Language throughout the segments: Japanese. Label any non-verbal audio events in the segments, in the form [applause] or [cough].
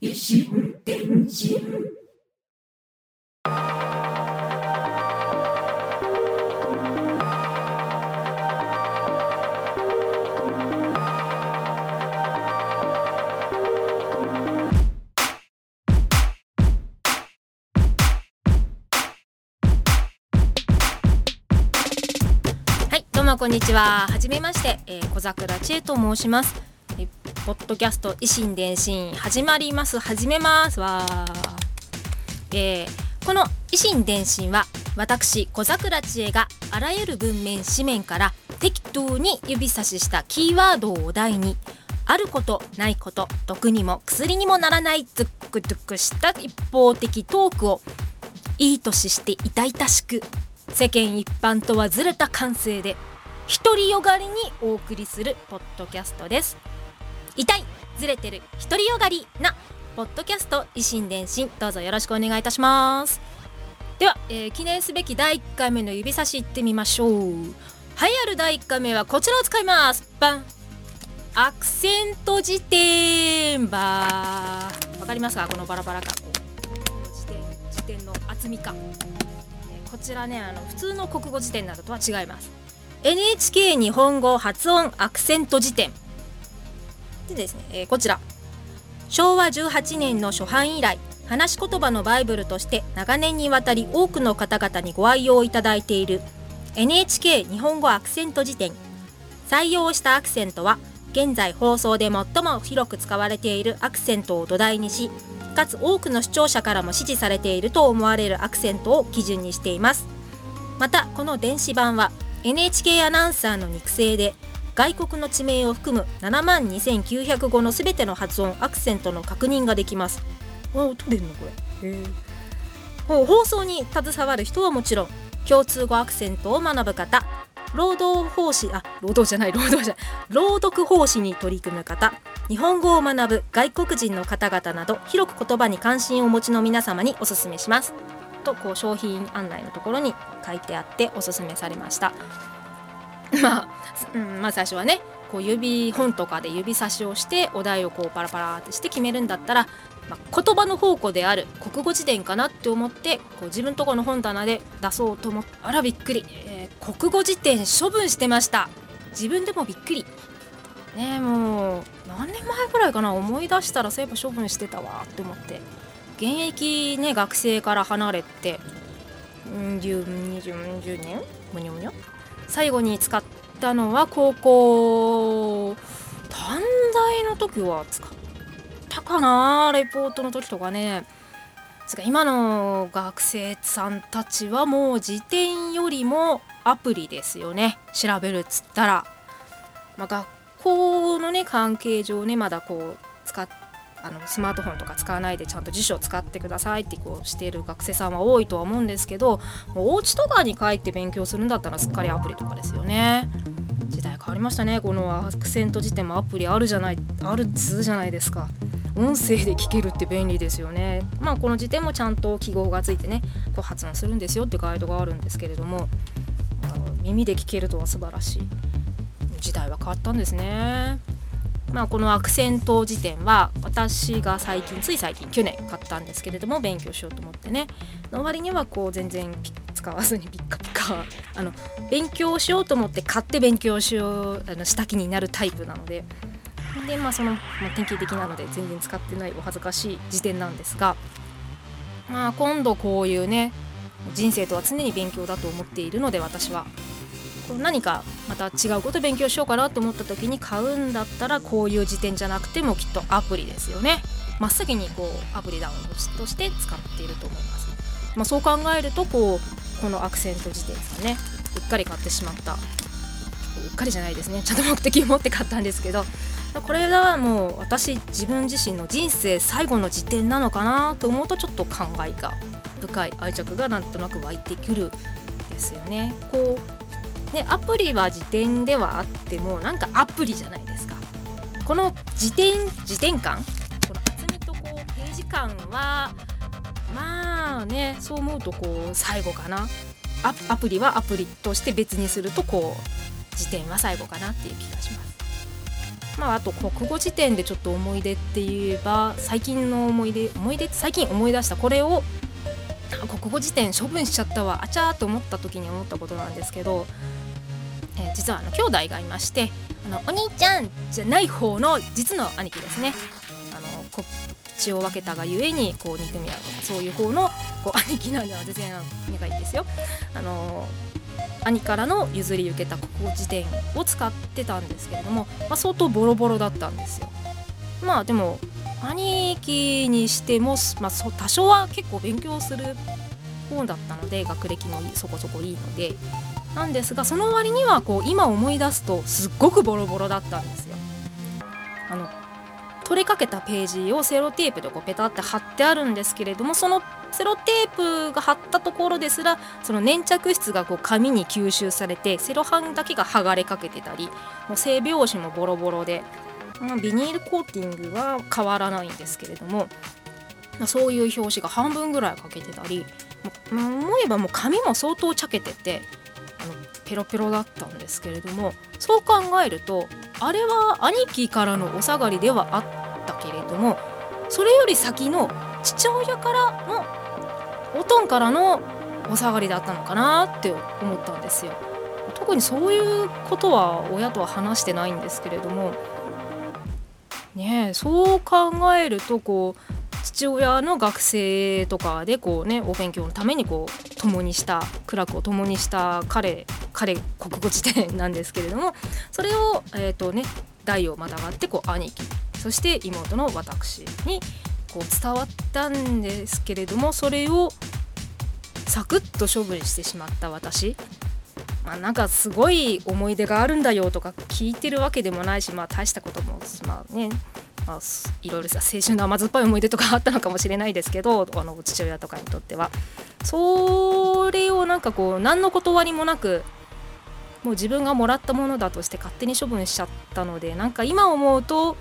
石電人はこんにちは。はじめまして、えー小桜千恵と申します。えポッドキャスト維新伝心始まります。始めますわ。えーこの維新伝心は私小桜千恵があらゆる文面紙面から適当に指差ししたキーワードをお題にあることないこと毒にも薬にもならないズックズックした一方的トークをいい年して痛々しく世間一般とはずれた感性で独りよがりにお送りするポッドキャストです。痛い。ずれてる独りよがりなポッドキャスト維新伝心。どうぞよろしくお願いいたします。では、えー記念すべき第1回目の指差しいってみましょう。栄えある第1回目はこちらを使います。バン。アクセント辞典ばわかりますか？このバラバラ感辞典辞典の厚み感えーこちらねあの普通の国語辞典などとは違います。NHK 日本語発音アクセント辞典。でですね、えーこちら。昭和18年の初版以来話し言葉のバイブルとして長年にわたり多くの方々にご愛用いただいている NHK 日本語アクセント辞典。採用したアクセントは現在放送で最も広く使われているアクセントを土台にしかつ多くの視聴者からも支持されていると思われるアクセントを基準にしています。またこの電子版は NHK アナウンサーの肉声で外国の地名を含む7万2900語のすべての発音アクセントの確認ができます。お取れるのこれ。へ放送に携わる人はもちろん共通語アクセントを学ぶ方労働奉仕あ労働じゃない労働じゃ朗読奉仕に取り組む方日本語を学ぶ外国人の方々など広く言葉に関心をお持ちの皆様におすすめします。とこう商品案内のところに書いてあっておすすめされました。[laughs] まあ、うん、まあ最初はねこう指本とかで指差しをしてお題をこうパラパラってして決めるんだったら、まあ、言葉の宝庫である国語辞典かなって思ってこう自分とこの本棚で出そうと思ってあらびっくり、えー国語辞典処分してました。自分でもびっくり。ねえもう何年前ぐらいかな思い出したらそういえば処分してたわって思って。現役ね学生から離れてうん10 20 20年むにょむにょ最後に使ったのは高校短大の時は使ったかな？レポートの時とかね。つか今の学生さんたちはもう辞典よりもアプリですよね。調べるっつったら、まあ、学校のね関係上ねまだこう使ってあのスマートフォンとか使わないでちゃんと辞書を使ってくださいってこうしている学生さんは多いとは思うんですけどもうお家とかに帰って勉強するんだったらすっかりアプリとかですよね。時代変わりましたね。このアクセント辞典もアプリあるじゃないあるっつうじゃないですか。音声で聞けるって便利ですよね。まあこの辞典もちゃんと記号がついてねこう発音するんですよってガイドがあるんですけれどもあの耳で聞けるとは素晴らしい。時代は変わったんですね。まあ、このアクセント辞典は私が最近つい最近去年買ったんですけれども勉強しようと思ってね。の割にはこう全然使わずにピッカピカあの勉強しようと思って買って勉強しようあのした気になるタイプなので。でまあその、まあ、典型的なので全然使ってないお恥ずかしい辞典なんですがまあ今度こういうね人生とは常に勉強だと思っているので私は。何かまた違うこと勉強しようかなと思った時に買うんだったらこういう辞典じゃなくてもきっとアプリですよね。真っ先にこうアプリダウンロードとして使っていると思います、まあ、そう考えるとこうこのアクセント辞典ですね。うっかり買ってしまった。うっかりじゃないですね。ちゃんと目的を持って買ったんですけど。これはもう私自分自身の人生最後の辞典なのかなと思うとちょっと考えが深い愛着がなんとなく湧いてくるんですよね。こうでアプリは辞典ではあってもなんかアプリじゃないですか。この辞典辞典感この厚みとこうページ感はまあねそう思うとこう最後かな。アアプリはアプリとして別にするとこう辞典は最後かなっていう気がします。まああと国語辞典でちょっと思い出って言えば最近の思い出思い出最近思い出したこれを国語辞典処分しちゃったわあちゃーと思った時に思ったことなんですけど、えー、実はあの兄弟がいましてあのお兄ちゃんじゃない方の実の兄貴ですねあの血を分けたがゆえにこう憎み合うそういう方のこう兄貴なんでは全然仲いいんですよ。あの兄からの譲り受けた国語辞典を使ってたんですけれども、まあ、相当ボロボロだったんですよ。まあでも兄貴にしても、まあ、多少は結構勉強する方だったので学歴もそこそこいいのでなんですがその割にはこう今思い出すとすっごくボロボロだったんですよ。あの取りかけたページをセロテープでこうペタって貼ってあるんですけれどもそのセロテープが貼ったところですらその粘着質がこう紙に吸収されてセロハンだけが剥がれかけてたりもう背拍子もボロボロで、まあ、ビニールコーティングは変わらないんですけれども、まあ、そういう表紙が半分ぐらいかけてたり思えばもう紙も相当ちゃけててあのペロペロだったんですけれどもそう考えるとあれは兄貴からのお下がりではあったけれどもそれより先の父親からのおとんからのお下がりだったのかなって思ったんですよ。特にそういうことは親とは話してないんですけれどもねえそう考えるとこう父親の学生とかでこうねお勉強のためにこう共にした苦楽を共にした彼彼国語辞典なんですけれども [laughs] それをえっ、ー、とね代をまたがってこう兄貴そして妹の私にこう伝わったんですけれどもそれをサクッと処分してしまった私。まあ、なんかすごい思い出があるんだよとか聞いてるわけでもないし、まあ、大したことも、まあね、まあ、いろいろさ青春の甘酸っぱい思い出とかあったのかもしれないですけど [laughs] あの父親とかにとってはそれをなんかこう何の断りもなくもう自分がもらったものだとして勝手に処分しちゃったのでなんか今思うと、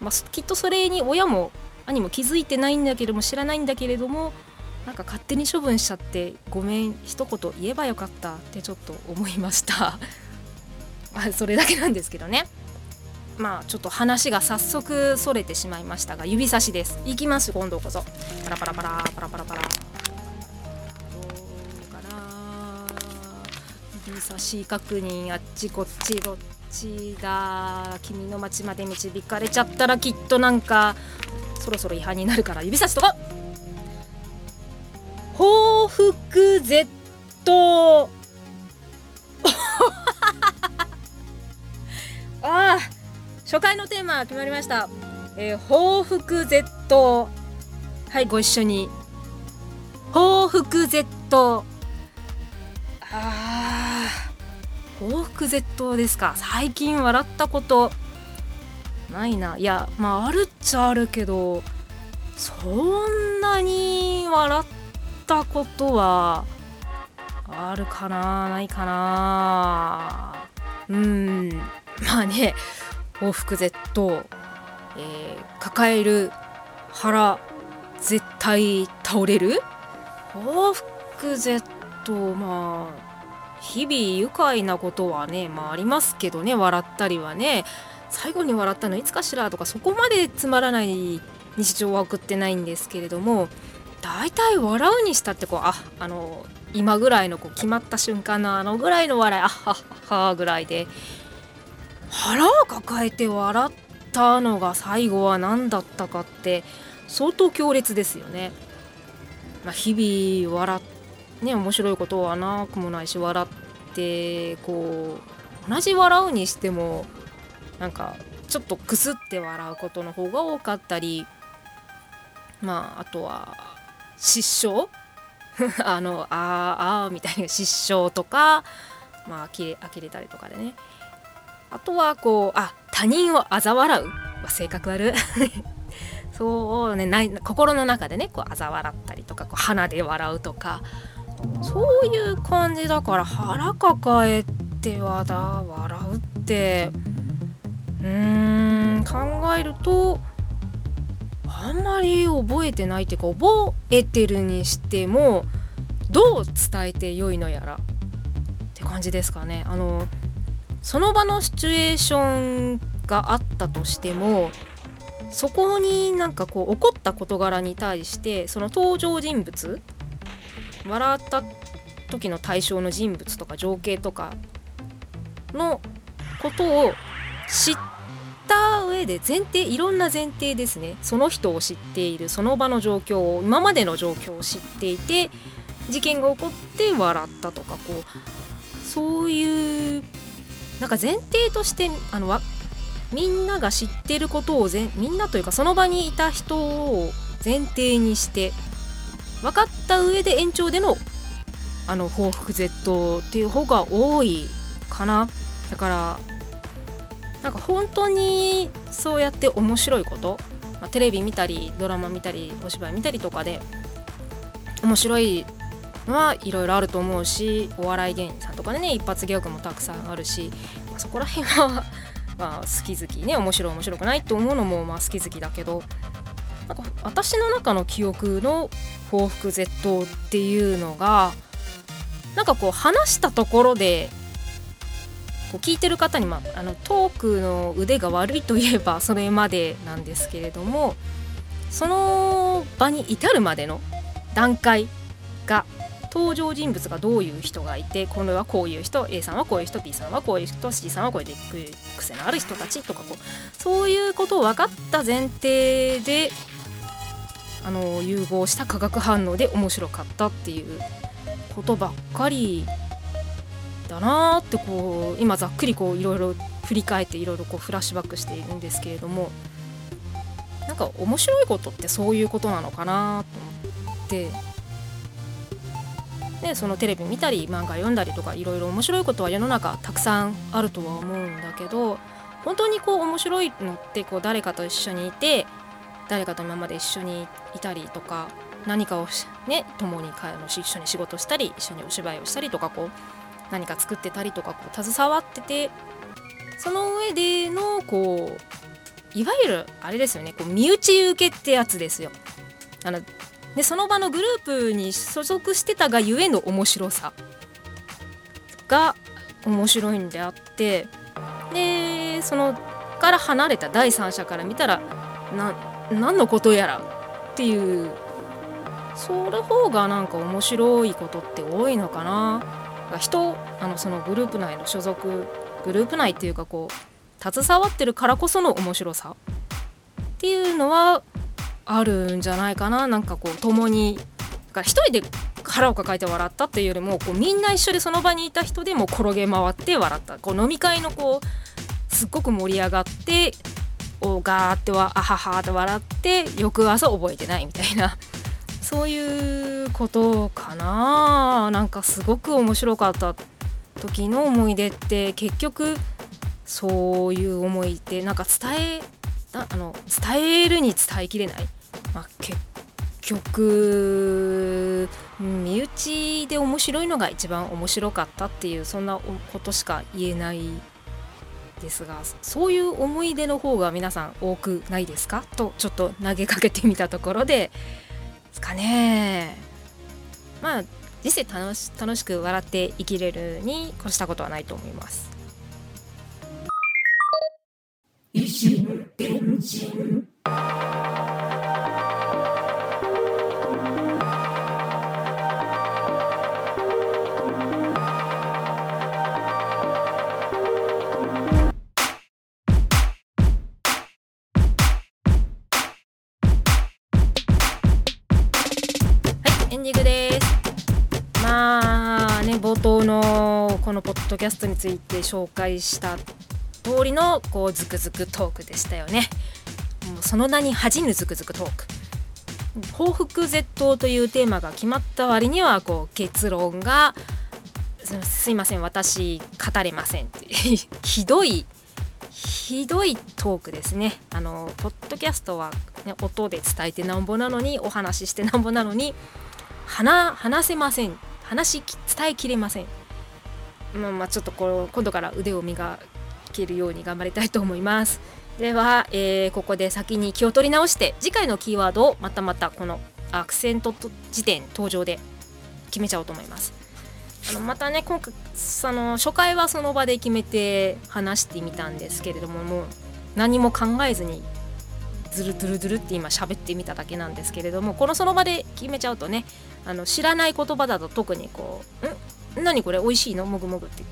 まあ、きっとそれに親も兄も気づいてないんだけれども知らないんだけれどもなんか勝手に処分しちゃってごめん一言言えばよかったってちょっと思いました [laughs] それだけなんですけどね。まあちょっと話が早速それてしまいましたが指差しです。いきます今度こそ。パラパラパラパラパラパラ。どうかな。指差し確認あっちこっちどっちだ君の街まで導かれちゃったらきっとなんかそろそろ違反になるから。指差しとか報復 Z [laughs] ああ。初回のテーマ決まりました、えー、報復 Z はいご一緒に。報復 Z ああ報復 Z ですか。最近笑ったこと。ないな。いやまああるっちゃあるけどそんなに笑ったことはあるかな。ないかな。うん。まあね報復 Z、えー、抱える腹絶対倒れる？報復 Z まあ日々愉快なことはね、まあ、ありますけどね笑ったりはね。最後に笑ったのいつかしらとかそこまでつまらない日常は送ってないんですけれども大体笑うにしたってこうああの今ぐらいのこう決まった瞬間のあのぐらいの笑いあはははぐらいで腹を抱えて笑ったのが最後は何だったかって相当強烈ですよね。まあ、日々笑っね面白いことはなくもないし笑ってこう同じ笑うにしてもなんかちょっとくすって笑うことの方が多かったりまああとは失笑？[laughs] あのあーあーみたいな失笑とかまあ呆れ呆れたりとかでねあとはこうあ他人を嘲笑う、まあ、性格悪 [laughs] そうねない心の中でねこう嘲笑ったりとかこう鼻で笑うとか。そういう感じだから腹抱えてはだ笑うって。うーん考えるとあんまり覚えてないっていうか覚えてるにしてもどう伝えてよいのやらって感じですかね。あのその場のシチュエーションがあったとしてもそこになんかこう起こった事柄に対してその登場人物笑った時の対象の人物とか情景とかのことを知った上で前提いろんな前提ですね。その人を知っているその場の状況を今までの状況を知っていて事件が起こって笑ったとかこうそういうなんか前提としてあのみんなが知ってることをぜみんなというかその場にいた人を前提にして分かった上で延長でのあの報復絶倒っていう方が多いかな。だからなんか本当にそうやって面白いこと、まあ、テレビ見たりドラマ見たりお芝居見たりとかで面白いはいろいろあると思うしお笑い芸人さんとかでね一発ギャグもたくさんあるし、ま、そこら辺は [laughs] まあ好き好きね面白い面白くないと思うのもまあ好き好きだけどなんか私の中の記憶の報復絶倒っていうのがなんかこう話したところでこう聞いてる方に、まあ、あのトークの腕が悪いといえばそれまでなんですけれどもその場に至るまでの段階が登場人物がどういう人がいてこれはこういう人 A さんはこういう人 B さんはこういう人 C さんはこういう癖のある人たちとかこうそういうことを分かった前提であの融合した化学反応で面白かったっていうことばっかりだなってこう今ざっくりこういろいろ振り返っていろいろこうフラッシュバックしているんですけれどもなんか面白いことってそういうことなのかなと思って。ね、そのテレビ見たり漫画読んだりとかいろいろ面白いことは世の中たくさんあるとは思うんだけど本当にこう面白いのってこう誰かと一緒にいて誰かと今まで一緒にいたりとか何かをね共に一緒に仕事したり一緒にお芝居をしたりとかこう何か作ってたりとかこう携わっててその上でのこういわゆるあれですよねこう身内受けってやつですよ。あのでその場のグループに所属してたがゆえの面白さが面白いんであってでそのから離れた第三者から見たらな何のことやらっていうそれ方がなんか面白いことって多いのかな。人あのそのグループ内の所属グループ内っていうかこう携わってるからこその面白さっていうのはあるんじゃないかな。なんかこう共に一人で腹を抱えて笑ったっていうよりもこうみんな一緒でその場にいた人でも転げ回って笑った。こう飲み会のこうすっごく盛り上がっておガーってはあははって笑って翌朝覚えてないみたいな。[laughs] そういうことかな。なんかすごく面白かった時の思い出って結局そういう思いってなんか伝えあの伝えるに伝えきれない、まあ、結局身内で面白いのが一番面白かったっていうそんなことしか言えないですがそういう思い出の方が皆さん多くないですか？とちょっと投げかけてみたところですかね。まあ人生楽し楽しく笑って生きれるに越したことはないと思います。ドキャストについて紹介した通りのこうズクズクトークでしたよね。もうその名に恥じぬズクズクトーク。報復絶倒というテーマが決まった割にはこう結論がすいません私語れませんってひどいひどいトークですね。あのポッドキャストは、ね、音で伝えてなんぼなのにお話ししてなんぼなのに話話せません。話伝えきれません。まあ、まあちょっとこれ今度から腕を磨けるように頑張りたいと思います。[laughs] では、えーここで先に気を取り直して次回のキーワードをまたまたこのアクセント辞典登場で決めちゃおうと思います。[laughs] あのまたね今回その初回はその場で決めて話してみたんですけれどももう何も考えずにズルズルズルって今喋ってみただけなんですけれどもこのその場で決めちゃうとねあの知らない言葉だと特にこう「ん？何これ？美味しいの？もぐもぐ」って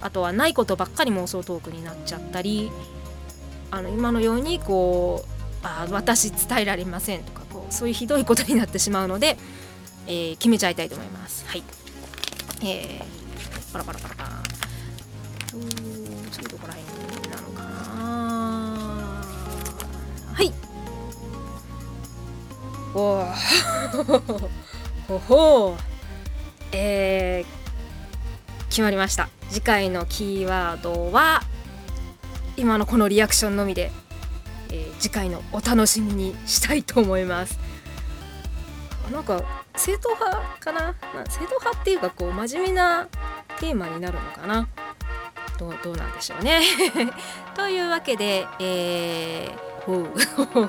あとはないことばっかり妄想トークになっちゃったりあの今のようにこうあ私伝えられませんとかこうそういうひどいことになってしまうので、えー決めちゃいたいと思います。はい。えー、パラパラパラパラ。うーん次どこら辺なのかな。はい。おー [laughs] ほほ。えー、決まりました。次回のキーワードは今のこのリアクションのみで、えー次回のお楽しみにしたいと思います。なんか正統派かな？な正統派っていうかこう真面目なテーマになるのかな？どうどうなんでしょうね。[laughs] というわけで、えー、ほうほう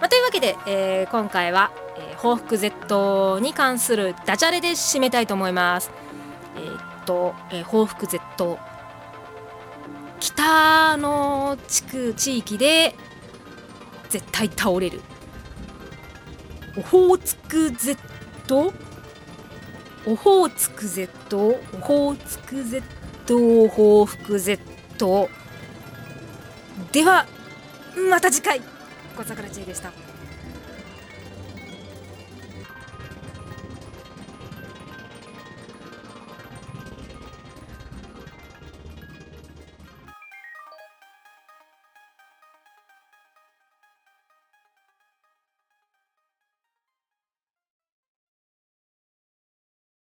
まあ、というわけで、えー今回は、えー報復 Z に関するダジャレで締めたいと思います。えーと、えー報復 Z 北の地区地域で絶対倒れる。オホーツク Z オホーツク Z オホーツク Z 報復 Z ではまた次回。小桜知恵でした。